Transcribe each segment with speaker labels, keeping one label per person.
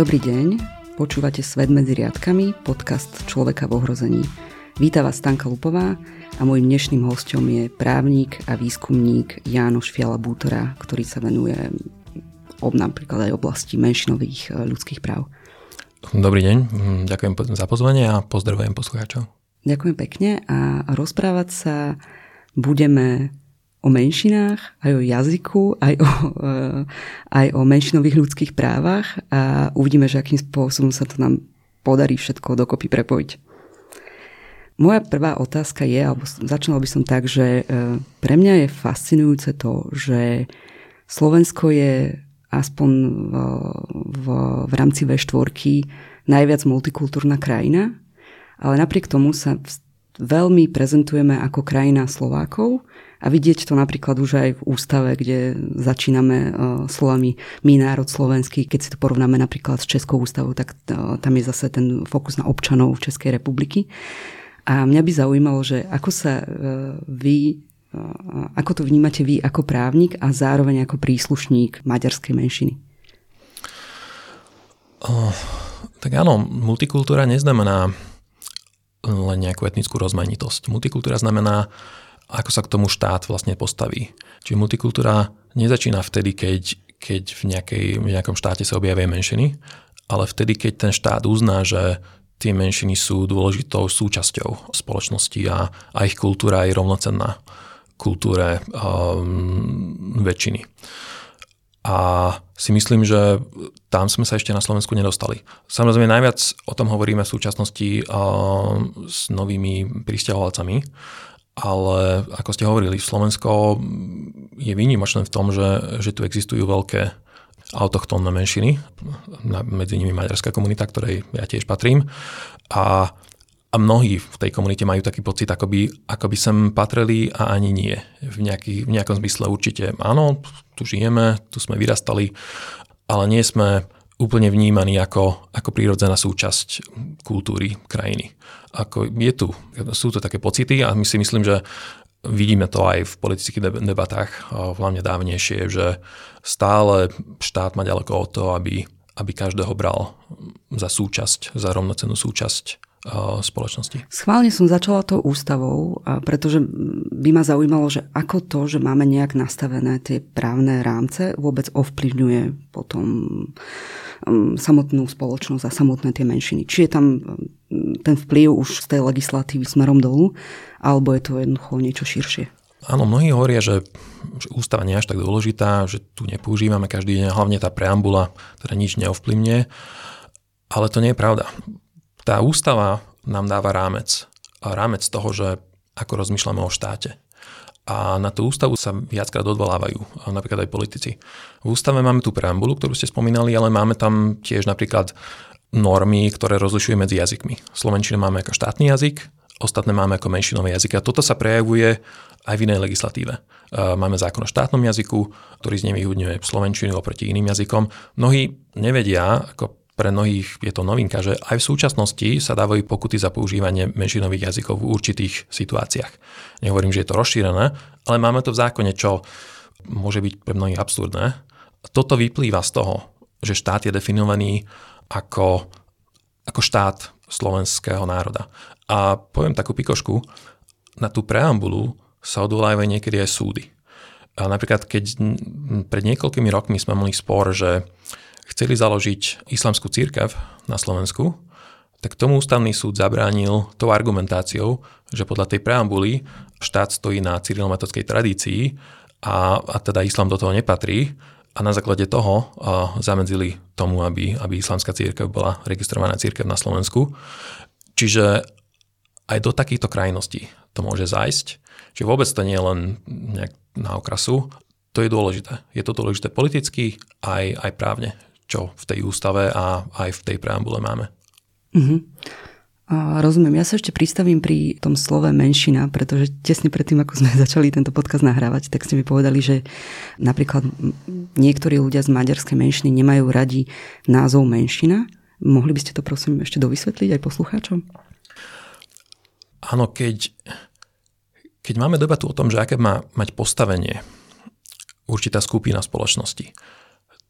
Speaker 1: Dobrý deň, počúvate Svet medzi riadkami, podcast Človeka v ohrození. Víta vás Stanka Lupová a môjim dnešným hostom je právnik a výskumník Jánoš Fiala Bútora, ktorý sa venuje ob napríklad aj oblasti menšinových e, ľudských práv.
Speaker 2: Dobrý deň, mm, ďakujem za pozvanie a pozdravujem poslucháčov.
Speaker 1: Ďakujem pekne a rozprávať sa budeme o menšinách, aj o jazyku, aj o, eh, aj o menšinových ľudských právach a uvidíme, že akým spôsobom sa to nám podarí všetko dokopy prepojiť. Moja prvá otázka je, alebo začala by som tak, že eh, pre mňa je fascinujúce to, že Slovensko je aspoň v, v, v rámci V4 najviac multikultúrna krajina, ale napriek tomu sa veľmi prezentujeme ako krajina Slovákov, a vidieť to napríklad už aj v ústave, kde začíname uh, slovami my národ slovenský, keď si to porovnáme napríklad s Českou ústavou, tak uh, tam je zase ten fokus na občanov Českej republiky. A mňa by zaujímalo, že ako sa uh, vy ako to vnímate vy ako právnik a zároveň ako príslušník maďarskej menšiny?
Speaker 2: Oh, tak áno, multikultúra neznamená len nejakú etnickú rozmanitosť. Multikultúra znamená ako sa k tomu štát vlastne postaví. Čiže multikultúra nezačína vtedy, keď, keď v, nejakej, v nejakom štáte sa objavia menšiny, ale vtedy, keď ten štát uzná, že tie menšiny sú dôležitou súčasťou spoločnosti a, a ich kultúra je rovnocenná kultúre um, väčšiny. A si myslím, že tam sme sa ešte na Slovensku nedostali. Samozrejme najviac o tom hovoríme v súčasnosti uh, s novými pristahovalcami, ale ako ste hovorili, Slovensko je výnimočné v tom, že, že tu existujú veľké autochtónne menšiny, medzi nimi maďarská komunita, ktorej ja tiež patrím. A, a mnohí v tej komunite majú taký pocit, ako by, ako by sem patrili a ani nie. V, nejaký, v nejakom zmysle určite áno, tu žijeme, tu sme vyrastali, ale nie sme úplne vnímaný ako, ako prírodzená súčasť kultúry krajiny. Ako je tu, sú to také pocity a my si myslím, že vidíme to aj v politických debatách, hlavne dávnejšie, že stále štát má ďaleko od toho, aby, aby každého bral za súčasť, za rovnocenú súčasť spoločnosti.
Speaker 1: Schválne som začala tou ústavou, pretože by ma zaujímalo, že ako to, že máme nejak nastavené tie právne rámce, vôbec ovplyvňuje potom um, samotnú spoločnosť a samotné tie menšiny. Či je tam um, ten vplyv už z tej legislatívy smerom dolu, alebo je to jednoducho niečo širšie.
Speaker 2: Áno, mnohí hovoria, že, že ústava nie je až tak dôležitá, že tu nepoužívame každý deň, hlavne tá preambula, ktorá nič neovplyvňuje. Ale to nie je pravda tá ústava nám dáva rámec. A rámec toho, že ako rozmýšľame o štáte. A na tú ústavu sa viackrát odvolávajú, napríklad aj politici. V ústave máme tú preambulu, ktorú ste spomínali, ale máme tam tiež napríklad normy, ktoré rozlišujú medzi jazykmi. Slovenčinu máme ako štátny jazyk, ostatné máme ako menšinové jazyky. A toto sa prejavuje aj v inej legislatíve. Máme zákon o štátnom jazyku, ktorý znevýhodňuje slovenčinu oproti iným jazykom. Mnohí nevedia, ako pre mnohých je to novinka, že aj v súčasnosti sa dávajú pokuty za používanie menšinových jazykov v určitých situáciách. Nehovorím, že je to rozšírené, ale máme to v zákone, čo môže byť pre mnohých absurdné. Toto vyplýva z toho, že štát je definovaný ako, ako štát slovenského národa. A poviem takú pikošku, na tú preambulu sa odvolávajú niekedy aj súdy. A napríklad, keď pred niekoľkými rokmi sme mali spor, že chceli založiť islamskú církev na Slovensku, tak tomu ústavný súd zabránil tou argumentáciou, že podľa tej preambuly štát stojí na cyrilometodskej tradícii a, a teda islám do toho nepatrí a na základe toho a, zamedzili tomu, aby, aby islamská církev bola registrovaná církev na Slovensku. Čiže aj do takýchto krajností to môže zajsť. Čiže vôbec to nie je len nejak na okrasu. To je dôležité. Je to dôležité politicky aj, aj právne čo v tej ústave a aj v tej preambule máme.
Speaker 1: Uh-huh. A rozumiem. Ja sa ešte pristavím pri tom slove menšina, pretože tesne predtým, ako sme začali tento podcast nahrávať, tak ste mi povedali, že napríklad niektorí ľudia z maďarskej menšiny nemajú radi názov menšina. Mohli by ste to prosím ešte dovysvetliť aj poslucháčom?
Speaker 2: Áno, keď, keď máme debatu o tom, že aké má mať postavenie určitá skupina spoločnosti,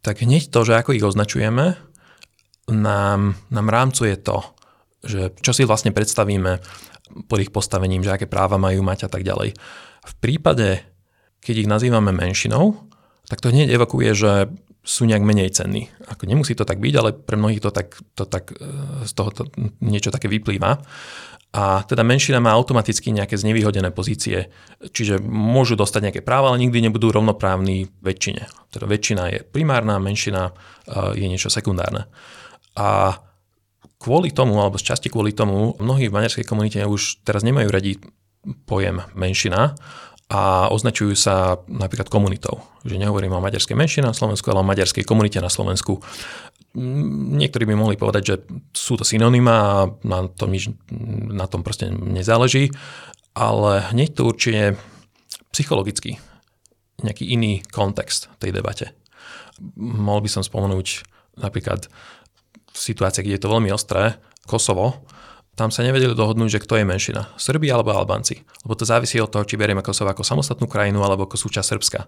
Speaker 2: tak hneď to, že ako ich označujeme, nám, nám rámcuje to, že čo si vlastne predstavíme pod ich postavením, že aké práva majú mať a tak ďalej. V prípade, keď ich nazývame menšinou, tak to hneď evokuje, že sú nejak menej cenní. Ako nemusí to tak byť, ale pre mnohých to tak, to tak e, z toho to niečo také vyplýva. A teda menšina má automaticky nejaké znevýhodené pozície, čiže môžu dostať nejaké práva, ale nikdy nebudú rovnoprávni väčšine. Teda väčšina je primárna, menšina e, je niečo sekundárne. A kvôli tomu, alebo z časti kvôli tomu, mnohí v maďarskej komunite už teraz nemajú radi pojem menšina a označujú sa napríklad komunitou. Že nehovorím o maďarskej menšine na Slovensku, ale o maďarskej komunite na Slovensku. Niektorí by mohli povedať, že sú to synonyma a na tom, na tom proste nezáleží, ale hneď to určite psychologicky nejaký iný kontext tej debate. Mohol by som spomenúť napríklad situácie, kde je to veľmi ostré, Kosovo, tam sa nevedeli dohodnúť, že kto je menšina, Srbi alebo Albánci. Lebo to závisí od toho, či berieme Kosovo ako samostatnú krajinu alebo ako súčasť Srbska.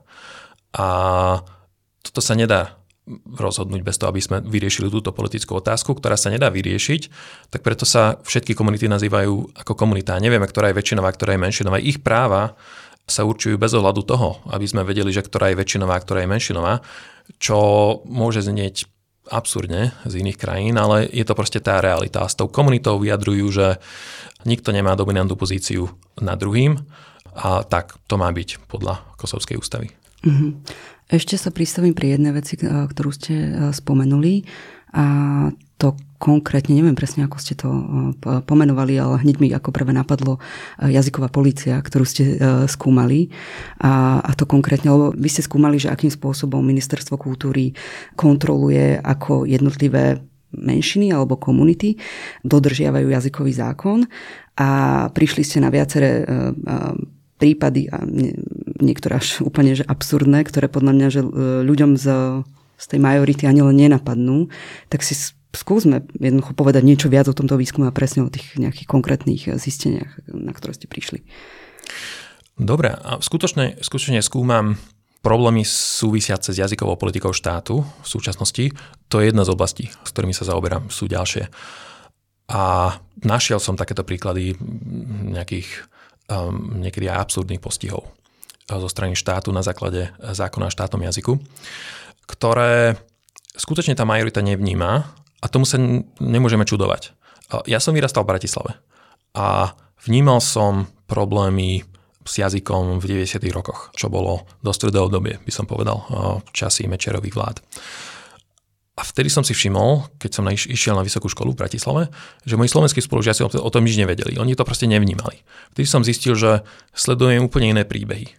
Speaker 2: A toto sa nedá rozhodnúť bez toho, aby sme vyriešili túto politickú otázku, ktorá sa nedá vyriešiť, tak preto sa všetky komunity nazývajú ako komunita. Nevieme, ktorá je väčšinová, ktorá je menšinová. Ich práva sa určujú bez ohľadu toho, aby sme vedeli, že ktorá je väčšinová, ktorá je menšinová, čo môže znieť absurdne z iných krajín, ale je to proste tá realita. S tou komunitou vyjadrujú, že nikto nemá dominantnú pozíciu nad druhým a tak to má byť podľa Kosovskej ústavy. Mm-hmm.
Speaker 1: Ešte sa pristavím pri jednej veci, ktorú ste spomenuli a to konkrétne, neviem presne, ako ste to eh, pomenovali, ale hneď mi ako prvé napadlo eh, jazyková policia, ktorú ste eh, skúmali. A, a to konkrétne, lebo vy ste skúmali, že akým spôsobom ministerstvo kultúry kontroluje ako jednotlivé menšiny alebo komunity dodržiavajú jazykový zákon a prišli ste na viaceré prípady a niektoré až úplne že absurdné, ktoré podľa mňa, že ľuďom z, z tej majority ani len nenapadnú, tak si skúsme jednoducho povedať niečo viac o tomto výskume a presne o tých nejakých konkrétnych zisteniach, na ktoré ste prišli.
Speaker 2: Dobre, a skutočne, skutočne skúmam problémy súvisiace s jazykovou politikou štátu v súčasnosti. To je jedna z oblastí, s ktorými sa zaoberám, sú ďalšie. A našiel som takéto príklady nejakých um, niekedy aj absurdných postihov zo strany štátu na základe zákona o štátnom jazyku, ktoré skutočne tá majorita nevníma a tomu sa nemôžeme čudovať. Ja som vyrastal v Bratislave a vnímal som problémy s jazykom v 90. rokoch, čo bolo tvrdé obdobie, by som povedal, v časy Mečerových vlád. A vtedy som si všimol, keď som išiel na vysokú školu v Bratislave, že moji slovenskí spolužiaci o tom nič nevedeli. Oni to proste nevnímali. Vtedy som zistil, že sledujem úplne iné príbehy.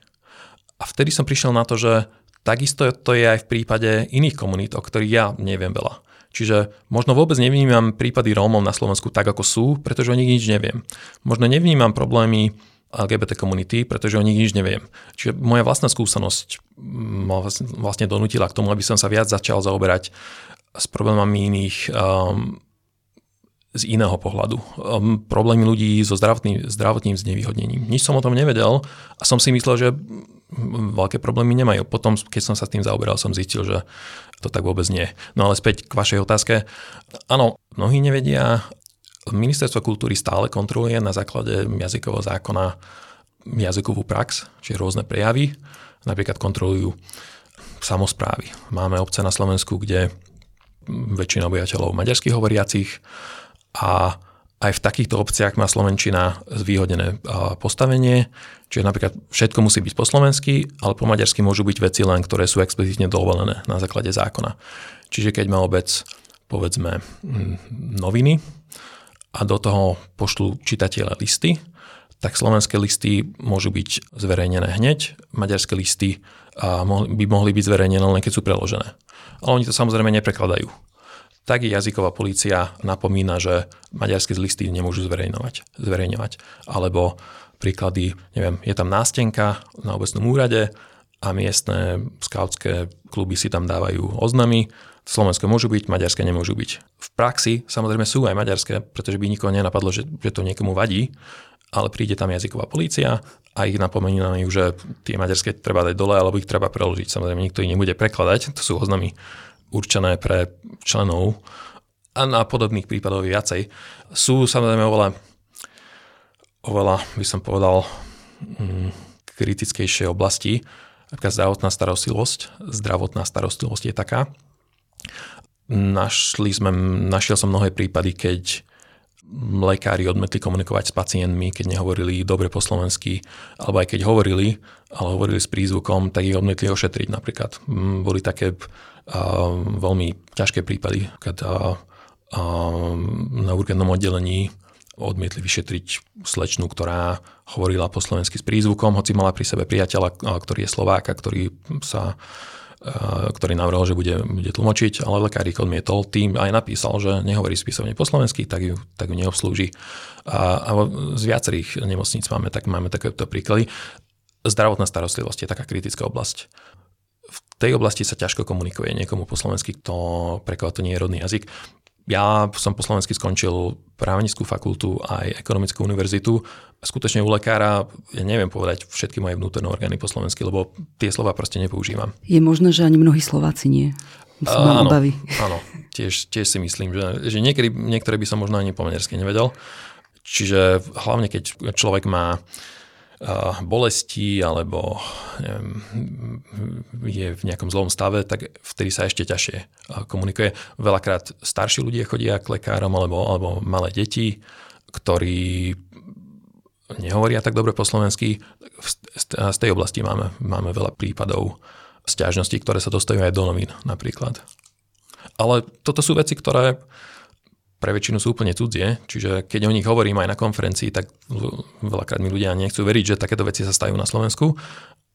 Speaker 2: A vtedy som prišiel na to, že takisto to je aj v prípade iných komunít, o ktorých ja neviem veľa. Čiže možno vôbec nevnímam prípady Rómov na Slovensku tak, ako sú, pretože o nich nič neviem. Možno nevnímam problémy LGBT komunity, pretože o nich nič neviem. Čiže moja vlastná skúsenosť ma vlastne donútila k tomu, aby som sa viac začal zaoberať s problémami iných um, z iného pohľadu. Um, problémy ľudí so zdravotným, zdravotným znevýhodnením. Nič som o tom nevedel a som si myslel, že veľké problémy nemajú. Potom, keď som sa s tým zaoberal, som zistil, že to tak vôbec nie. No ale späť k vašej otázke. Áno, mnohí nevedia. Ministerstvo kultúry stále kontroluje na základe jazykového zákona jazykovú prax, čiže rôzne prejavy. Napríklad kontrolujú samozprávy. Máme obce na Slovensku, kde väčšina obyvateľov maďarských hovoriacich a aj v takýchto obciach má Slovenčina zvýhodené postavenie, čiže napríklad všetko musí byť po slovensky, ale po maďarsky môžu byť veci len, ktoré sú explicitne dovolené na základe zákona. Čiže keď má obec, povedzme, noviny a do toho pošlú čitatiele listy, tak slovenské listy môžu byť zverejnené hneď, maďarské listy by mohli byť zverejnené len keď sú preložené. Ale oni to samozrejme neprekladajú tak jazyková policia napomína, že maďarské listy nemôžu zverejňovať. zverejňovať. Alebo príklady, neviem, je tam nástenka na obecnom úrade a miestne skautské kluby si tam dávajú oznamy. Slovenské môžu byť, maďarské nemôžu byť. V praxi samozrejme sú aj maďarské, pretože by nikoho nenapadlo, že, že to niekomu vadí, ale príde tam jazyková polícia a ich napomínajú, že tie maďarské treba dať dole alebo ich treba preložiť. Samozrejme nikto ich nebude prekladať, to sú oznamy určené pre členov A na podobných prípadov viacej. Sú samozrejme oveľa, oveľa by som povedal, mm, kritickejšie oblasti, Taká zdravotná starostlivosť. Zdravotná starostlivosť je taká. Našli sme, našiel som mnohé prípady, keď lekári odmetli komunikovať s pacientmi, keď nehovorili dobre po slovensky, alebo aj keď hovorili, ale hovorili s prízvukom, tak ich odmetli ošetriť napríklad. Mm, boli také veľmi ťažké prípady, keď na urgentnom oddelení odmietli vyšetriť slečnu, ktorá hovorila po slovensky s prízvukom, hoci mala pri sebe priateľa, ktorý je Slováka, ktorý sa ktorý navrhol, že bude, bude tlmočiť, ale lekár ich odmietol. Tým aj napísal, že nehovorí spisovne po slovensky, tak ju, tak ju neobslúži. A, a z viacerých nemocníc máme, tak, máme takéto príklady. Zdravotná starostlivosť je taká kritická oblasť. V tej oblasti sa ťažko komunikuje niekomu po slovensky, kto, pre koho to nie je rodný jazyk ja som po slovensky skončil právnickú fakultu aj ekonomickú univerzitu. Skutočne u lekára, ja neviem povedať všetky moje vnútorné orgány po slovensky, lebo tie slova proste nepoužívam.
Speaker 1: Je možné, že ani mnohí Slováci nie. Som áno, obavy.
Speaker 2: áno tiež, tiež si myslím, že, že niekedy, niektoré by som možno ani po nevedel. Čiže hlavne, keď človek má bolesti alebo je v nejakom zlom stave, tak vtedy sa ešte ťažšie komunikuje. Veľakrát starší ľudia chodia k lekárom alebo, alebo malé deti, ktorí nehovoria tak dobre po slovensky. Z tej oblasti máme, máme veľa prípadov stiažností, ktoré sa dostajú aj do novín napríklad. Ale toto sú veci, ktoré pre väčšinu sú úplne cudzie, čiže keď o nich hovorím aj na konferencii, tak veľakrát mi ľudia nechcú veriť, že takéto veci sa stajú na Slovensku,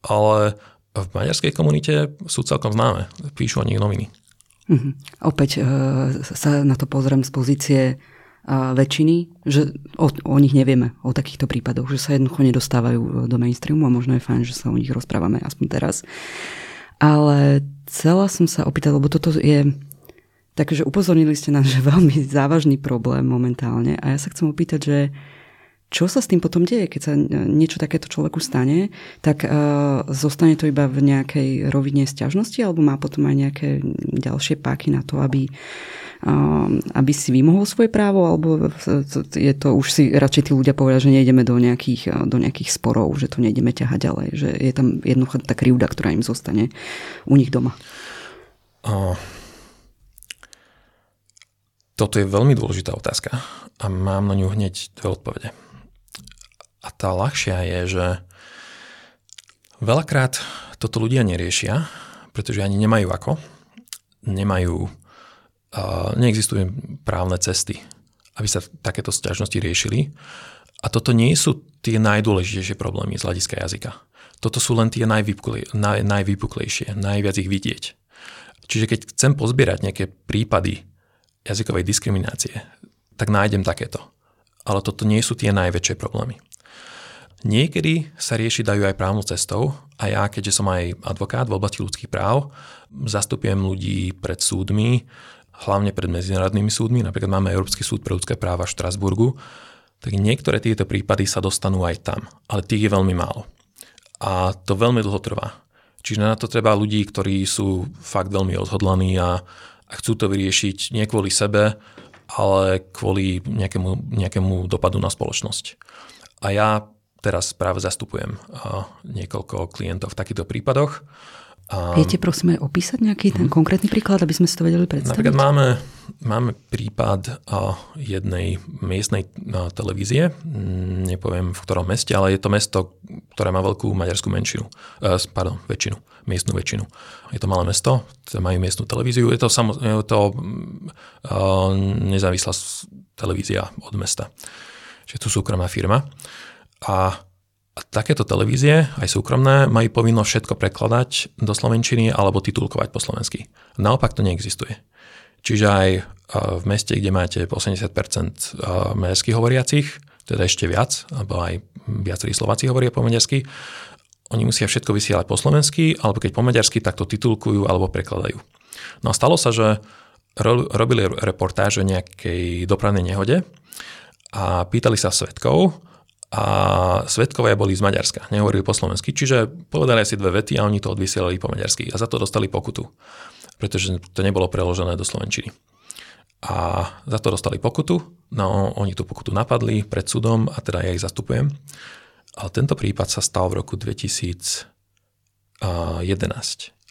Speaker 2: ale v maďarskej komunite sú celkom známe, píšu o nich noviny.
Speaker 1: Uh-huh. Opäť uh, sa na to pozriem z pozície uh, väčšiny, že o, o nich nevieme, o takýchto prípadoch, že sa jednoducho nedostávajú do mainstreamu a možno je fajn, že sa o nich rozprávame aspoň teraz. Ale chcela som sa opýtať, lebo toto je Takže upozornili ste nás, že veľmi závažný problém momentálne. A ja sa chcem opýtať, že čo sa s tým potom deje, keď sa niečo takéto človeku stane, tak uh, zostane to iba v nejakej rovine sťažnosti alebo má potom aj nejaké ďalšie páky na to, aby, uh, aby si vymohol svoje právo? Alebo je to už si radšej tí ľudia povedia, že nejdeme do nejakých, do nejakých sporov, že to nejdeme ťahať ďalej, že je tam jednoducho tá krivda, ktorá im zostane u nich doma.
Speaker 2: Uh toto je veľmi dôležitá otázka a mám na ňu hneď dve odpovede. A tá ľahšia je, že veľakrát toto ľudia neriešia, pretože ani nemajú ako, nemajú, uh, neexistujú právne cesty, aby sa takéto sťažnosti riešili. A toto nie sú tie najdôležitejšie problémy z hľadiska jazyka. Toto sú len tie najvypuklejšie, naj, najvypuklejšie, najviac ich vidieť. Čiže keď chcem pozbierať nejaké prípady jazykovej diskriminácie, tak nájdem takéto. Ale toto nie sú tie najväčšie problémy. Niekedy sa rieši dajú aj právnou cestou a ja, keďže som aj advokát v oblasti ľudských práv, zastupujem ľudí pred súdmi, hlavne pred medzinárodnými súdmi, napríklad máme Európsky súd pre ľudské práva v Štrasburgu, tak niektoré tieto prípady sa dostanú aj tam, ale tých je veľmi málo. A to veľmi dlho trvá. Čiže na to treba ľudí, ktorí sú fakt veľmi odhodlaní a a chcú to vyriešiť nie kvôli sebe, ale kvôli nejakému, nejakému dopadu na spoločnosť. A ja teraz práve zastupujem niekoľko klientov v takýchto prípadoch.
Speaker 1: Viete prosím aj opísať nejaký ten mhm. konkrétny príklad, aby sme si to vedeli predstaviť?
Speaker 2: Napríklad máme, máme prípad jednej miestnej televízie, nepoviem v ktorom meste, ale je to mesto, ktoré má veľkú maďarskú menšinu, e, pardon, väčšinu, miestnu väčšinu. Je to malé mesto, majú miestnu televíziu, je to, samo, je to nezávislá televízia od mesta. Čiže to súkromná firma. A takéto televízie, aj súkromné, majú povinnosť všetko prekladať do slovenčiny alebo titulkovať po slovensky. Naopak to neexistuje. Čiže aj v meste, kde máte 80% maďarských hovoriacich, teda ešte viac, alebo aj viacerí Slováci hovoria po maďarsky, oni musia všetko vysielať po slovensky, alebo keď po maďarsky, tak to titulkujú alebo prekladajú. No a stalo sa, že robili reportáž o nejakej dopravnej nehode a pýtali sa svetkov, a svetkovia boli z Maďarska, nehovorili po slovensky, čiže povedali asi dve vety a oni to odvysielali po maďarsky a za to dostali pokutu, pretože to nebolo preložené do slovenčiny. a za to dostali pokutu. No, oni tú pokutu napadli pred súdom a teda ja ich zastupujem. Ale tento prípad sa stal v roku 2011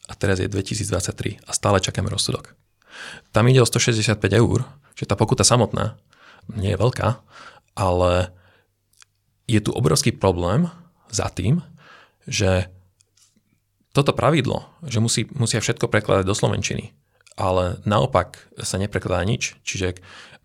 Speaker 2: a teraz je 2023 a stále čakáme rozsudok. Tam ide o 165 eur, že tá pokuta samotná nie je veľká, ale je tu obrovský problém za tým, že toto pravidlo, že musí, musia všetko prekladať do Slovenčiny, ale naopak sa neprekladá nič, čiže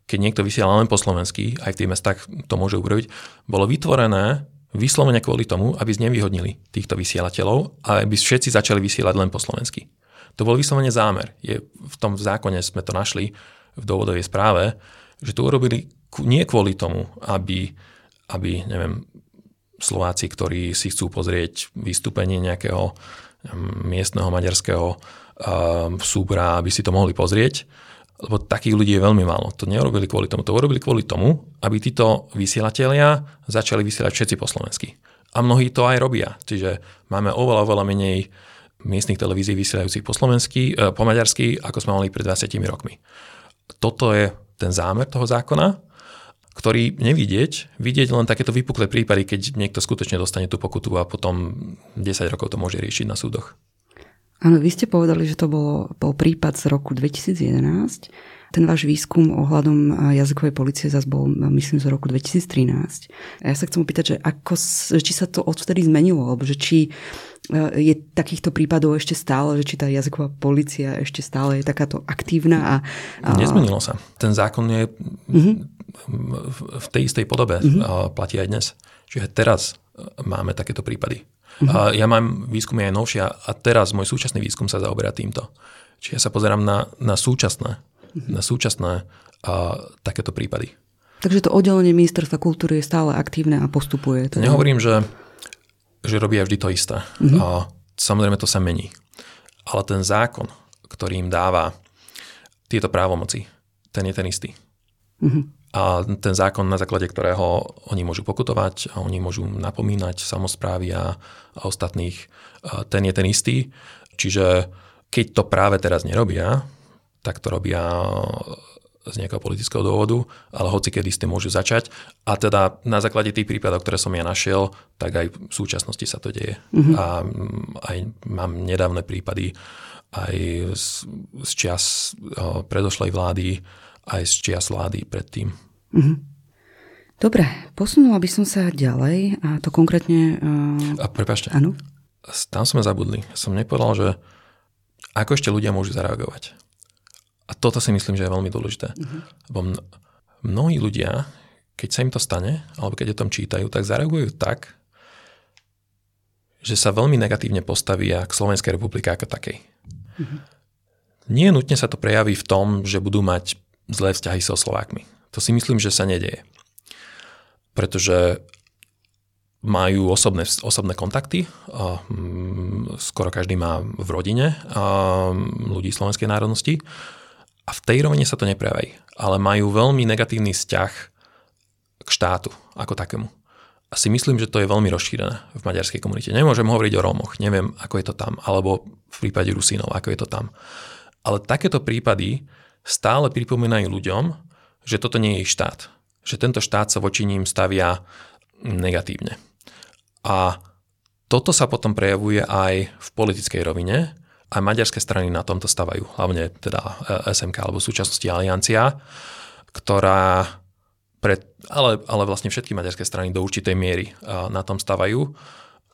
Speaker 2: keď niekto vysiela len po slovensky, aj v tých mestách to môže urobiť, bolo vytvorené vyslovene kvôli tomu, aby znevýhodnili týchto vysielateľov a aby všetci začali vysielať len po slovensky. To bol vyslovene zámer. Je, v tom zákone sme to našli v dôvodovej správe, že to urobili nie kvôli tomu, aby, aby neviem, Slováci, ktorí si chcú pozrieť vystúpenie nejakého miestneho maďarského súbora, aby si to mohli pozrieť, lebo takých ľudí je veľmi málo. To neurobili kvôli tomu. To urobili kvôli tomu, aby títo vysielatelia začali vysielať všetci po slovensky. A mnohí to aj robia. Čiže máme oveľa, oveľa menej miestnych televízií vysielajúcich po slovensky, e, po maďarsky, ako sme mali pred 20 rokmi. Toto je ten zámer toho zákona, ktorý nevidieť, vidieť len takéto vypuklé prípady, keď niekto skutočne dostane tú pokutu a potom 10 rokov to môže riešiť na súdoch.
Speaker 1: Áno, vy ste povedali, že to bol, bol prípad z roku 2011. Ten váš výskum ohľadom jazykovej policie zase bol, myslím, z roku 2013. A ja sa chcem opýtať, že ako, či sa to odvtedy zmenilo, alebo že či e, je takýchto prípadov ešte stále, že či tá jazyková policia ešte stále je takáto aktívna. A,
Speaker 2: a... Nezmenilo sa. Ten zákon je uh-huh. V tej istej podobe uh-huh. platí aj dnes. Čiže teraz e, máme takéto prípady. Uh-huh. Ja mám výskumy aj novšie a teraz môj súčasný výskum sa zaoberá týmto. Čiže ja sa pozerám na, na súčasné na súčasné a, takéto prípady.
Speaker 1: Takže to oddelenie ministerstva kultúry je stále aktívne a postupuje.
Speaker 2: Teda... Nehovorím, že, že robia vždy to isté. Mm-hmm. A, samozrejme to sa mení. Ale ten zákon, ktorý im dáva tieto právomoci, ten je ten istý. Mm-hmm. A ten zákon, na základe ktorého oni môžu pokutovať a oni môžu napomínať samozprávy a, a ostatných, a ten je ten istý. Čiže keď to práve teraz nerobia, tak to robia z nejakého politického dôvodu, ale hoci kedy ste môžu začať. A teda na základe tých prípadov, ktoré som ja našiel, tak aj v súčasnosti sa to deje. Mm-hmm. A aj mám nedávne prípady aj z, z čias predošlej vlády, aj z čias vlády predtým. Mm-hmm.
Speaker 1: Dobre, posunula by som sa ďalej a to konkrétne...
Speaker 2: Uh... A prepašte, áno? tam sme zabudli. Som nepovedal, že ako ešte ľudia môžu zareagovať. A toto si myslím, že je veľmi dôležité. Uh-huh. Lebo mnohí ľudia, keď sa im to stane, alebo keď o tom čítajú, tak zareagujú tak, že sa veľmi negatívne postavia k Slovenskej republike ako takej. Uh-huh. Nie nutne sa to prejaví v tom, že budú mať zlé vzťahy so Slovákmi. To si myslím, že sa nedieje. Pretože majú osobné, osobné kontakty. Skoro každý má v rodine ľudí slovenskej národnosti a v tej rovine sa to neprejaví, ale majú veľmi negatívny vzťah k štátu ako takému. A si myslím, že to je veľmi rozšírené v maďarskej komunite. Nemôžem hovoriť o Rómoch, neviem, ako je to tam, alebo v prípade Rusínov, ako je to tam. Ale takéto prípady stále pripomínajú ľuďom, že toto nie je ich štát. Že tento štát sa voči ním stavia negatívne. A toto sa potom prejavuje aj v politickej rovine, aj maďarské strany na tomto stavajú, hlavne teda e, SMK alebo v súčasnosti Aliancia, ktorá pred, ale, ale vlastne všetky maďarské strany do určitej miery e, na tom stavajú,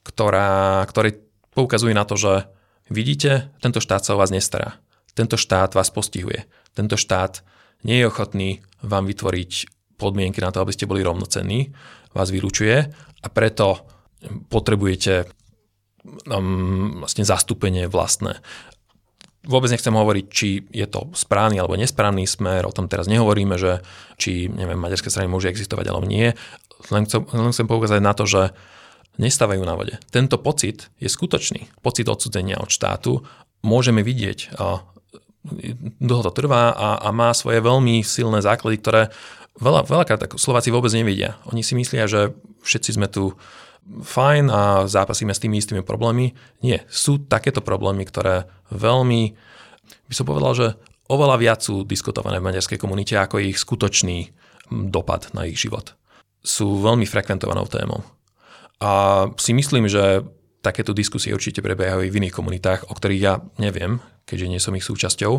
Speaker 2: ktorá, ktoré poukazujú na to, že vidíte, tento štát sa o vás nestará. Tento štát vás postihuje. Tento štát nie je ochotný vám vytvoriť podmienky na to, aby ste boli rovnocenní, vás vylúčuje a preto potrebujete um, vlastne zastúpenie vlastné. Vôbec nechcem hovoriť, či je to správny alebo nesprávny smer, o tom teraz nehovoríme, že či neviem, maďarské strany môže existovať alebo nie. Len chcem, len chcem poukázať na to, že nestávajú na vode. Tento pocit je skutočný. Pocit odsudzenia od štátu môžeme vidieť. Dlho to trvá a, a má svoje veľmi silné základy, ktoré veľa, veľakrát Slováci vôbec nevidia. Oni si myslia, že všetci sme tu fajn a zápasíme s tými istými problémy. Nie, sú takéto problémy, ktoré veľmi, by som povedal, že oveľa viac sú diskutované v maďarskej komunite ako ich skutočný dopad na ich život. Sú veľmi frekventovanou témou. A si myslím, že takéto diskusie určite prebiehajú aj v iných komunitách, o ktorých ja neviem, keďže nie som ich súčasťou,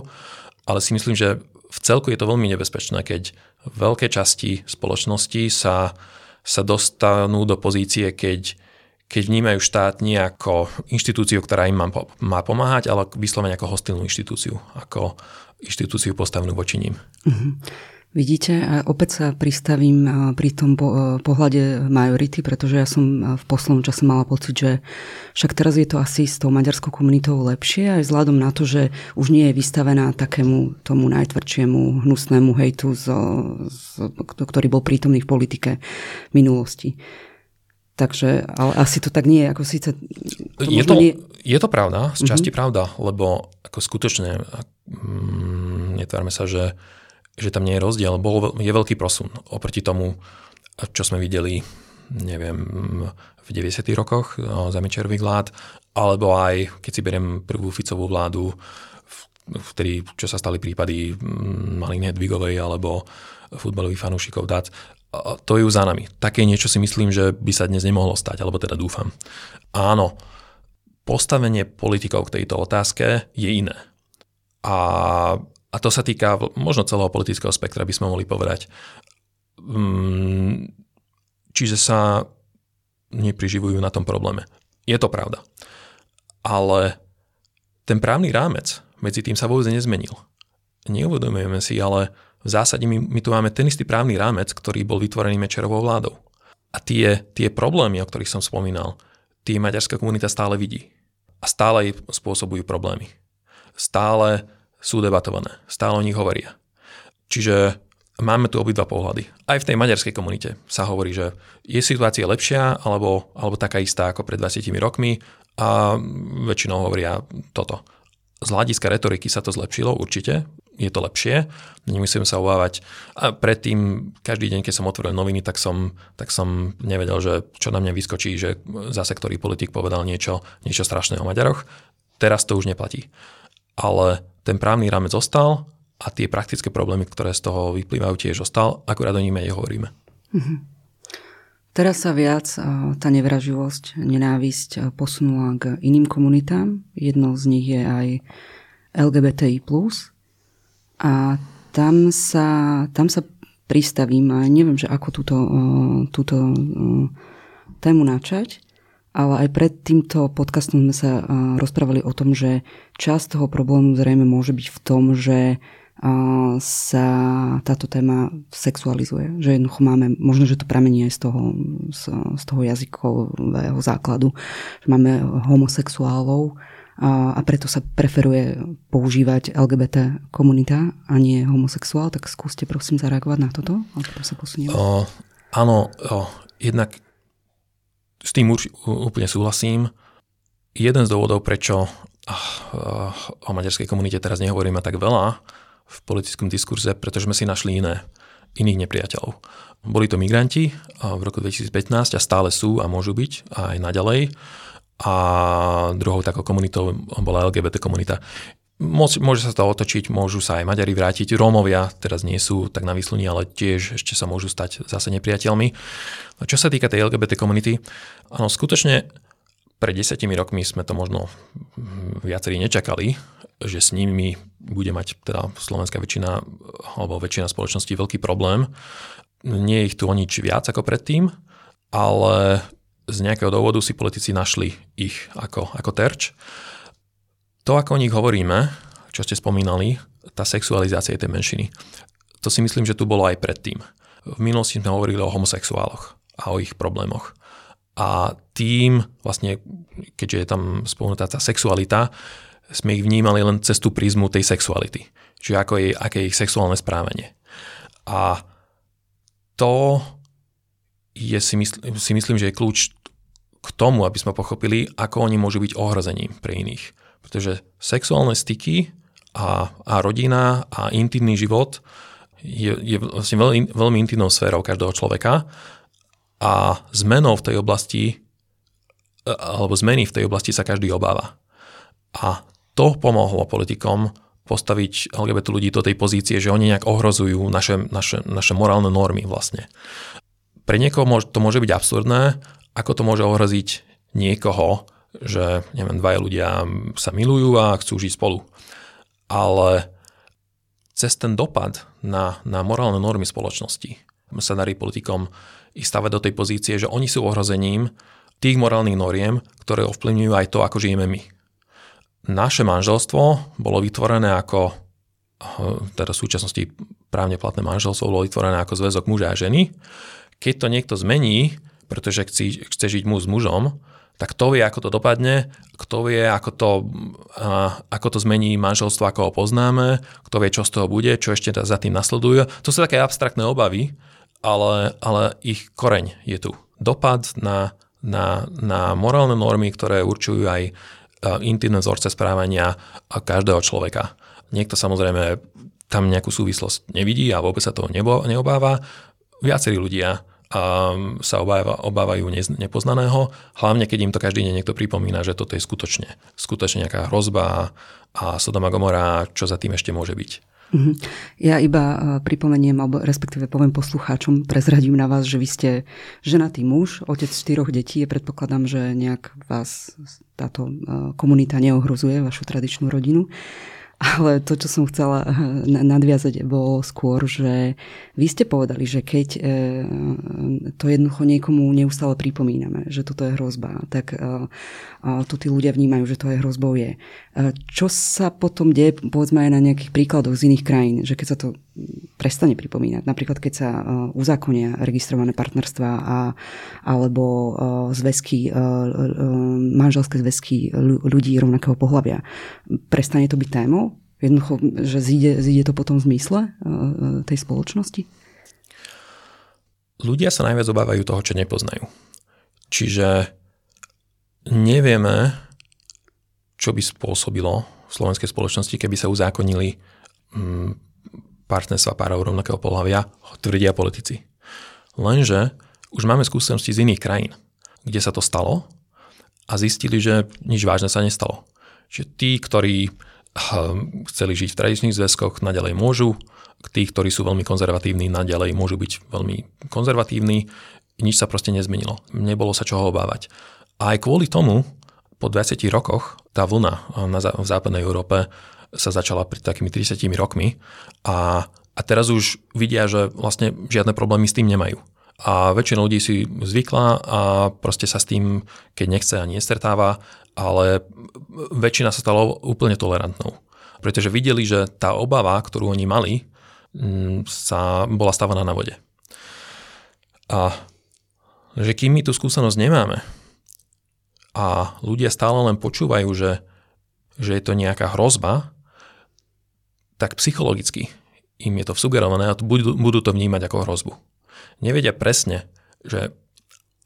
Speaker 2: ale si myslím, že v celku je to veľmi nebezpečné, keď veľké časti spoločnosti sa, sa dostanú do pozície, keď, keď vnímajú štát nie ako inštitúciu, ktorá im má, má pomáhať, ale vyslovene ako hostilnú inštitúciu, ako inštitúciu postavenú voči ním. Mm-hmm.
Speaker 1: Vidíte, a opäť sa pristavím pri tom pohľade majority, pretože ja som v poslednom čase mala pocit, že však teraz je to asi s tou maďarskou komunitou lepšie, aj vzhľadom na to, že už nie je vystavená takému tomu najtvrdšiemu hnusnému hejtu, z, z, ktorý bol prítomný v politike minulosti. Takže, ale asi to tak nie je, ako síce...
Speaker 2: To je, to, nie... je to pravda, z časti mm-hmm. pravda, lebo ako skutočne, mm, netvárme sa, že že tam nie je rozdiel. Bol, je veľký prosun oproti tomu, čo sme videli, neviem, v 90. rokoch no, za Mečerových vlád, alebo aj, keď si beriem prvú Ficovú vládu, vtedy, čo sa stali prípady mm, Maliny Hedvigovej alebo futbalových fanúšikov dát, to je už za nami. Také niečo si myslím, že by sa dnes nemohlo stať, alebo teda dúfam. Áno, postavenie politikov k tejto otázke je iné. A a to sa týka možno celého politického spektra, by sme mohli povedať. Mm, čiže sa nepriživujú na tom probléme. Je to pravda. Ale ten právny rámec medzi tým sa vôbec nezmenil. Neuvedomujeme si, ale v zásade my, my tu máme ten istý právny rámec, ktorý bol vytvorený Mečerovou vládou. A tie, tie problémy, o ktorých som spomínal, tie maďarská komunita stále vidí. A stále jej spôsobujú problémy. Stále sú debatované. Stále o nich hovoria. Čiže máme tu obidva pohľady. Aj v tej maďarskej komunite sa hovorí, že je situácia lepšia alebo, alebo taká istá ako pred 20 rokmi a väčšinou hovoria toto. Z hľadiska retoriky sa to zlepšilo, určite, je to lepšie, nemusím sa obávať. A predtým, každý deň, keď som otvoril noviny, tak som, tak som nevedel, že čo na mňa vyskočí, že zase ktorý politik povedal niečo, niečo strašné o Maďaroch. Teraz to už neplatí. Ale ten právny rámec zostal a tie praktické problémy, ktoré z toho vyplývajú, tiež zostal, akurát o nich menej hovoríme. Mm-hmm.
Speaker 1: Teraz sa viac tá nevraživosť, nenávisť posunula k iným komunitám. Jednou z nich je aj LGBTI+. A tam sa, tam sa pristavím a neviem, že ako túto, túto tému načať, ale aj pred týmto podcastom sme sa rozprávali o tom, že časť toho problému zrejme môže byť v tom, že sa táto téma sexualizuje. Že jednoducho máme, možno, že to pramení aj z toho, z, z toho jazykového základu, že máme homosexuálov a, a preto sa preferuje používať LGBT komunita a nie homosexuál. Tak skúste prosím zareagovať na toto, a potom sa posunieme.
Speaker 2: Áno, uh, jednak s tým úplne súhlasím. Jeden z dôvodov, prečo o maďarskej komunite teraz nehovoríme tak veľa v politickom diskurze, pretože sme si našli iné, iných nepriateľov. Boli to migranti v roku 2015 a stále sú a môžu byť aj naďalej. A druhou takou komunitou bola LGBT komunita. Môže sa to otočiť, môžu sa aj Maďari vrátiť. Rómovia teraz nie sú tak na výsluni, ale tiež ešte sa môžu stať zase nepriateľmi. No, čo sa týka tej LGBT komunity, áno, skutočne pred desiatimi rokmi sme to možno viacerí nečakali, že s nimi bude mať teda slovenská väčšina alebo väčšina spoločnosti veľký problém. Nie je ich tu o nič viac ako predtým, ale z nejakého dôvodu si politici našli ich ako, ako terč to, ako o nich hovoríme, čo ste spomínali, tá sexualizácia tej menšiny, to si myslím, že tu bolo aj predtým. V minulosti sme hovorili o homosexuáloch a o ich problémoch. A tým, vlastne, keďže je tam spomenutá tá sexualita, sme ich vnímali len cez tú prízmu tej sexuality. Čiže ako je, aké je ich sexuálne správanie. A to je, si, mysl, si myslím, že je kľúč k tomu, aby sme pochopili, ako oni môžu byť ohrozením pre iných. Pretože sexuálne styky a, a rodina a intimný život je, je vlastne veľmi, veľmi intimnou sférou každého človeka a zmenou v tej oblasti alebo zmeny v tej oblasti sa každý obáva. A to pomohlo politikom postaviť LGBT ľudí do tej pozície, že oni nejak ohrozujú naše, naše, naše morálne normy vlastne. Pre niekoho to môže byť absurdné, ako to môže ohroziť niekoho, že neviem, dvaja ľudia sa milujú a chcú žiť spolu. Ale cez ten dopad na, na morálne normy spoločnosti sa darí politikom ich stavať do tej pozície, že oni sú ohrozením tých morálnych noriem, ktoré ovplyvňujú aj to, ako žijeme my. Naše manželstvo bolo vytvorené ako, teda v súčasnosti právne platné manželstvo bolo vytvorené ako zväzok muža a ženy. Keď to niekto zmení, pretože chce, chce žiť muž s mužom, tak kto vie, ako to dopadne, kto vie, ako to, ako to zmení manželstvo, ako ho poznáme, kto vie, čo z toho bude, čo ešte za tým nasleduje. To sú také abstraktné obavy, ale, ale ich koreň je tu. Dopad na, na, na morálne normy, ktoré určujú aj intimné vzorce správania každého človeka. Niekto samozrejme tam nejakú súvislosť nevidí a vôbec sa toho neobáva. Viacerí ľudia a sa obáva, obávajú nepoznaného, hlavne keď im to každý deň niekto pripomína, že toto je skutočne, skutočne nejaká hrozba a Sodoma Gomora, čo za tým ešte môže byť.
Speaker 1: Mhm. Ja iba e, pripomeniem, alebo respektíve poviem poslucháčom, prezradím na vás, že vy ste ženatý muž, otec štyroch detí. Predpokladám, že nejak vás táto e, komunita neohrozuje, vašu tradičnú rodinu. Ale to, čo som chcela eh, nadviazať, bolo skôr, že vy ste povedali, že keď eh, to jednoducho niekomu neustále pripomíname, že toto je hrozba, tak eh, to tí ľudia vnímajú, že to aj hrozbou je. Čo sa potom deje, povedzme aj na nejakých príkladoch z iných krajín, že keď sa to prestane pripomínať, napríklad keď sa uzákonia registrované partnerstva a, alebo zväzky, manželské zväzky ľudí rovnakého pohľavia, prestane to byť témou? Jednoducho, že zíde, zíde to potom v zmysle e, e, tej spoločnosti?
Speaker 2: Ľudia sa najviac obávajú toho, čo nepoznajú. Čiže nevieme, čo by spôsobilo v slovenskej spoločnosti, keby sa uzákonili mm, partnerstva párov rovnakého pohľavia, tvrdia politici. Lenže už máme skúsenosti z iných krajín, kde sa to stalo a zistili, že nič vážne sa nestalo. Čiže tí, ktorí Hm, chceli žiť v tradičných zväzkoch, naďalej môžu. Tí, ktorí sú veľmi konzervatívni, naďalej môžu byť veľmi konzervatívni. Nič sa proste nezmenilo. Nebolo sa čoho obávať. A aj kvôli tomu, po 20 rokoch, tá vlna na, v západnej Európe sa začala pred takými 30 rokmi a, a teraz už vidia, že vlastne žiadne problémy s tým nemajú. A väčšina ľudí si zvykla a proste sa s tým, keď nechce, ani nestretáva ale väčšina sa stala úplne tolerantnou. Pretože videli, že tá obava, ktorú oni mali, mm, sa bola stávaná na vode. A že kým my tú skúsenosť nemáme a ľudia stále len počúvajú, že, že je to nejaká hrozba, tak psychologicky im je to vsugerované a budú, budú to vnímať ako hrozbu. Nevedia presne, že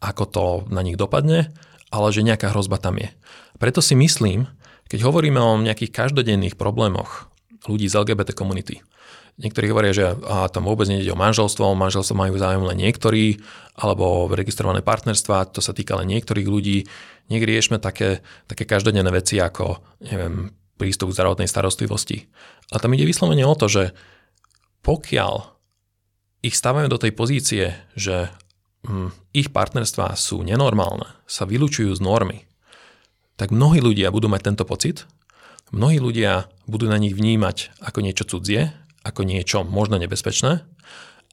Speaker 2: ako to na nich dopadne ale že nejaká hrozba tam je. Preto si myslím, keď hovoríme o nejakých každodenných problémoch ľudí z LGBT komunity, niektorí hovoria, že a, tam vôbec nejde o manželstvo, manželstvo majú záujem len niektorí, alebo registrované partnerstva, to sa týka len niektorých ľudí. Nech riešme také, také každodenné veci ako neviem, prístup k zdravotnej starostlivosti. A tam ide vyslovene o to, že pokiaľ ich stavajú do tej pozície, že Hm, ich partnerstvá sú nenormálne, sa vylúčujú z normy, tak mnohí ľudia budú mať tento pocit, mnohí ľudia budú na nich vnímať ako niečo cudzie, ako niečo možno nebezpečné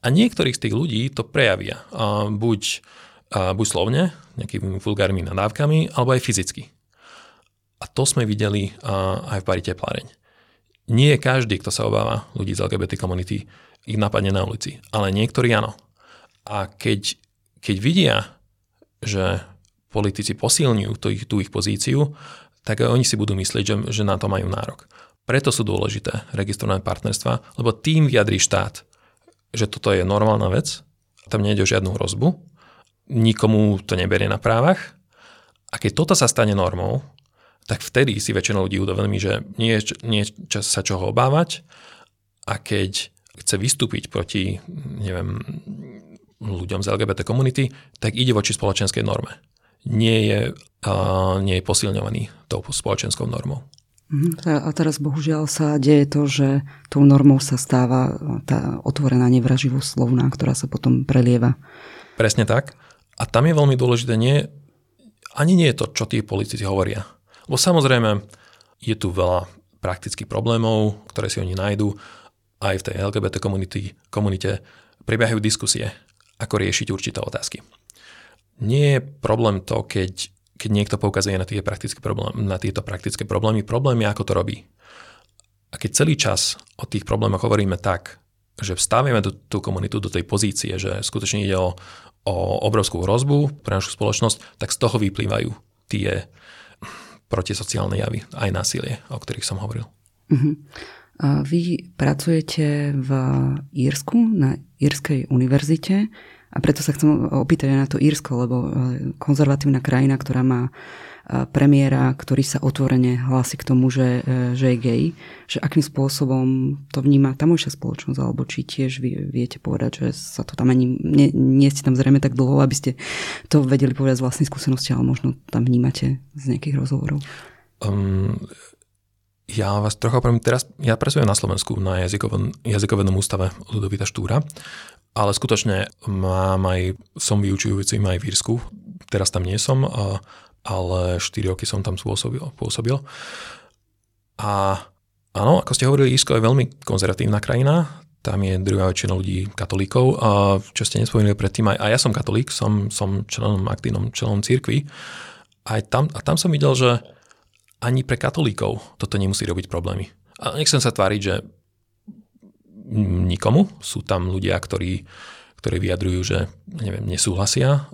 Speaker 2: a niektorých z tých ľudí to prejavia a buď, a buď slovne, nejakými vulgárnymi nadávkami, alebo aj fyzicky. A to sme videli aj v pari tepláreň. Nie každý, kto sa obáva ľudí z LGBT komunity, ich napadne na ulici, ale niektorí áno. A keď keď vidia, že politici posilňujú tú ich, tú ich pozíciu, tak oni si budú myslieť, že, že na to majú nárok. Preto sú dôležité registrované partnerstva, lebo tým vyjadrí štát, že toto je normálna vec, tam nejde o žiadnu hrozbu, nikomu to neberie na právach a keď toto sa stane normou, tak vtedy si väčšina ľudí uvedomí, že nie je, nie je čas sa čoho obávať a keď chce vystúpiť proti neviem, ľuďom z LGBT komunity, tak ide voči spoločenskej norme. Nie je, uh, nie je posilňovaný tou spoločenskou normou.
Speaker 1: Mhm. A teraz bohužiaľ sa deje to, že tou normou sa stáva tá otvorená nevraživosť slovná, ktorá sa potom prelieva.
Speaker 2: Presne tak. A tam je veľmi dôležité nie, ani nie je to, čo tí politici hovoria. Lebo samozrejme je tu veľa praktických problémov, ktoré si oni nájdú. Aj v tej LGBT komunity, komunite prebiehajú diskusie, ako riešiť určité otázky. Nie je problém to, keď keď niekto poukazuje na, tie praktické problémy, na tieto praktické problémy. Problém je, ako to robí. A keď celý čas o tých problémoch hovoríme tak, že vstavíme do, tú komunitu do tej pozície, že skutočne ide o, o obrovskú hrozbu pre našu spoločnosť, tak z toho vyplývajú tie protisociálne javy, aj násilie, o ktorých som hovoril. Uh-huh.
Speaker 1: A vy pracujete v Írsku, na Írskej univerzite. A preto sa chcem opýtať aj na to Írsko, lebo e, konzervatívna krajina, ktorá má premiéra, ktorý sa otvorene hlási k tomu, že, e, že je gay, že akým spôsobom to vníma tamojšia spoločnosť, alebo či tiež vy viete povedať, že sa to tam ani, nie, nie ste tam zrejme tak dlho, aby ste to vedeli povedať z vlastnej skúsenosti, ale možno tam vnímate z nejakých rozhovorov. Um,
Speaker 2: ja vás trocha opravím, teraz ja pracujem na Slovensku na jazykovom, jazykovednom ústave Ludovita Štúra ale skutočne mám aj, som vyučujúci aj v Írsku, teraz tam nie som, ale 4 roky som tam pôsobil. pôsobil. A áno, ako ste hovorili, Írsko je veľmi konzervatívna krajina, tam je druhá väčšina ľudí katolíkov a čo ste nespomenuli predtým, aj, aj ja som katolík, som, som členom, aktívnom členom církvy. Aj tam, a tam som videl, že ani pre katolíkov toto nemusí robiť problémy. A nechcem sa tváriť, že nikomu. Sú tam ľudia, ktorí, ktorí vyjadrujú, že neviem, nesúhlasia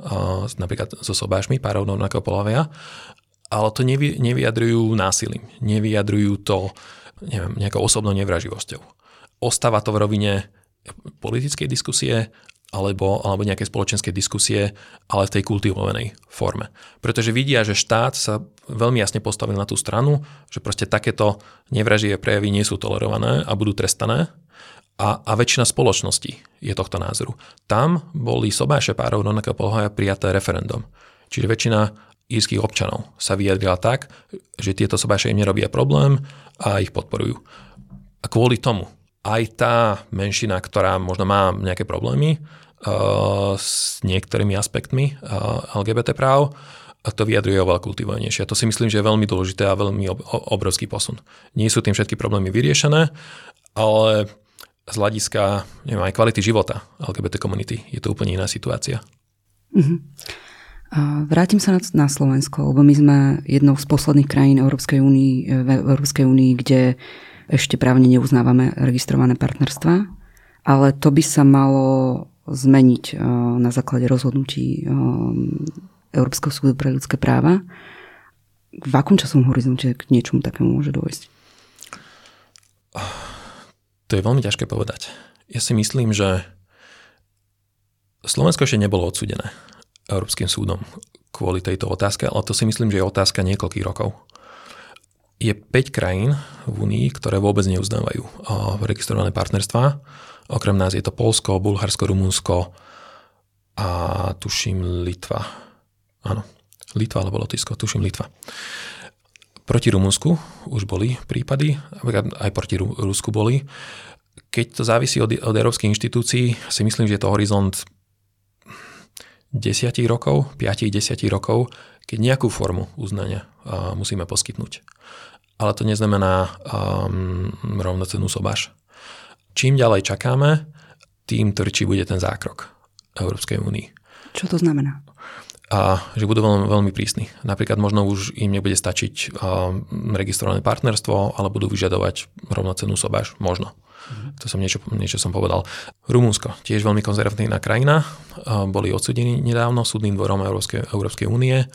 Speaker 2: napríklad so sobášmi párov rovnakého polavia, ale to nevy, nevyjadrujú násilím, nevyjadrujú to neviem, nejakou osobnou nevraživosťou. Ostáva to v rovine politickej diskusie alebo, alebo nejaké spoločenské diskusie, ale v tej kultivovanej forme. Pretože vidia, že štát sa veľmi jasne postavil na tú stranu, že proste takéto nevraživé prejavy nie sú tolerované a budú trestané a, a väčšina spoločnosti je tohto názoru. Tam boli sobáše párov rovnakého pohľavia prijaté referendum. Čiže väčšina írskych občanov sa vyjadrila tak, že tieto sobáše im nerobia problém a ich podporujú. A kvôli tomu aj tá menšina, ktorá možno má nejaké problémy uh, s niektorými aspektmi uh, LGBT práv, a to vyjadruje oveľa kultivovanejšie. To si myslím, že je veľmi dôležité a veľmi obrovský posun. Nie sú tým všetky problémy vyriešené, ale z hľadiska neviem, aj kvality života LGBT komunity je to úplne iná situácia. Uh-huh.
Speaker 1: A vrátim sa na, na Slovensko, lebo my sme jednou z posledných krajín Európskej únii, v Európskej únii, kde ešte právne neuznávame registrované partnerstva, ale to by sa malo zmeniť uh, na základe rozhodnutí um, Európskeho súdu pre ľudské práva. V akom časovom horizonte k niečomu takému môže dôjsť?
Speaker 2: To je veľmi ťažké povedať. Ja si myslím, že Slovensko ešte nebolo odsudené Európskym súdom kvôli tejto otázke, ale to si myslím, že je otázka niekoľkých rokov. Je 5 krajín v Únii, ktoré vôbec neuznávajú registrované partnerstva. Okrem nás je to Polsko, Bulharsko, Rumunsko a tuším Litva. Áno, Litva alebo Lotisko, tuším Litva. Proti Rumunsku už boli prípady, aj proti Rusku boli. Keď to závisí od, od európskych inštitúcií, si myslím, že je to horizont 10 rokov, 5-10 rokov, keď nejakú formu uznania uh, musíme poskytnúť. Ale to neznamená um, rovnocenú sobáš. Čím ďalej čakáme, tým tvrdší bude ten zákrok Európskej únii.
Speaker 1: Čo to znamená?
Speaker 2: A že budú veľmi, veľmi prísni. Napríklad možno už im nebude stačiť registrované partnerstvo, ale budú vyžadovať rovnocenú sobáš. Možno. Mm-hmm. To som niečo, niečo som povedal. Rumunsko, tiež veľmi konzervatívna krajina, boli odsudení nedávno súdnym dvorom Európskej, Európskej únie.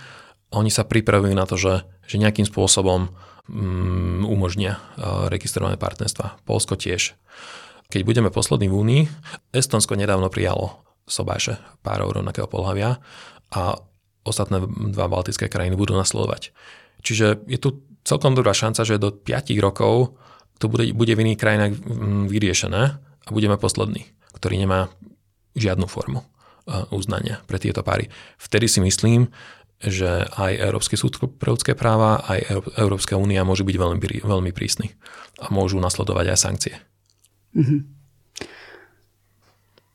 Speaker 2: Oni sa pripravujú na to, že, že nejakým spôsobom um, umožnia registrované partnerstva. Polsko tiež. Keď budeme poslední v únii, Estonsko nedávno prijalo sobáše párov rovnakého pohľavia a ostatné dva baltické krajiny budú nasledovať. Čiže je tu celkom dobrá šanca, že do 5 rokov to bude, bude v iných krajinách mm, vyriešené a budeme poslední, ktorý nemá žiadnu formu e, uznania pre tieto páry. Vtedy si myslím, že aj Európsky súd pre ľudské práva, aj Európska únia môže byť veľmi, veľmi prísny a môžu nasledovať aj sankcie. Mm-hmm.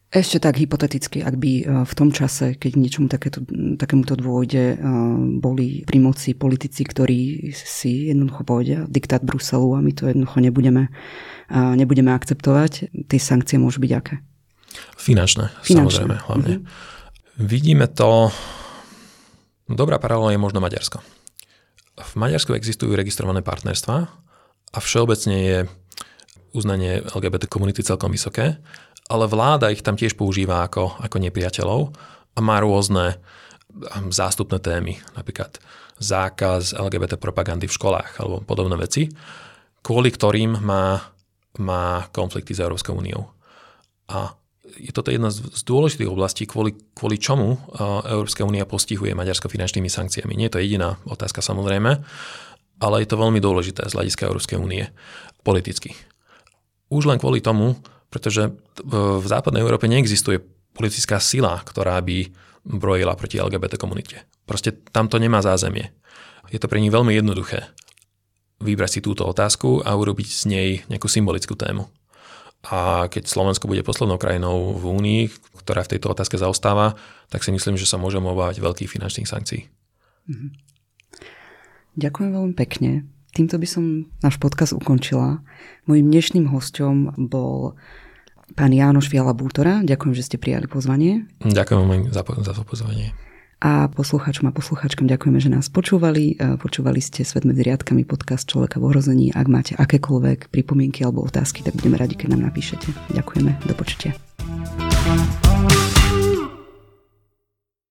Speaker 1: Ešte tak hypoteticky, ak by e, v tom čase, keď niečomu takéto, takémuto dôjde, e, boli pri moci politici, ktorí si jednoducho povedia diktát Bruselu a my to jednoducho nebudeme, e, nebudeme akceptovať, tie sankcie môžu byť aké?
Speaker 2: Finančné, Finančné. samozrejme hlavne. Mm-hmm. Vidíme to, dobrá paralela je možno Maďarsko. V Maďarsku existujú registrované partnerstva a všeobecne je uznanie LGBT komunity celkom vysoké ale vláda ich tam tiež používa ako, ako nepriateľov a má rôzne um, zástupné témy, napríklad zákaz LGBT propagandy v školách alebo podobné veci, kvôli ktorým má, má konflikty s Európskou úniou. A je toto jedna z dôležitých oblastí, kvôli, kvôli čomu uh, Európska únia postihuje Maďarsko finančnými sankciami. Nie je to jediná otázka samozrejme, ale je to veľmi dôležité z hľadiska Európskej únie politicky. Už len kvôli tomu, pretože v západnej Európe neexistuje politická sila, ktorá by brojila proti LGBT komunite. Proste tam to nemá zázemie. Je to pre nich veľmi jednoduché vybrať si túto otázku a urobiť z nej nejakú symbolickú tému. A keď Slovensko bude poslednou krajinou v Únii, ktorá v tejto otázke zaostáva, tak si myslím, že sa môžeme obávať veľkých finančných sankcií. Mhm.
Speaker 1: Ďakujem veľmi pekne. Týmto by som náš podcast ukončila. Mojím dnešným hostom bol pán Jánoš Fiala Bútora. Ďakujem, že ste prijali pozvanie.
Speaker 2: Ďakujem za, za to pozvanie.
Speaker 1: A poslucháčom a poslucháčkom ďakujeme, že nás počúvali. E, počúvali ste Svet medzi riadkami, podcast Človeka v ohrození. Ak máte akékoľvek pripomienky alebo otázky, tak budeme radi, keď nám napíšete. Ďakujeme. Do počutia. thank you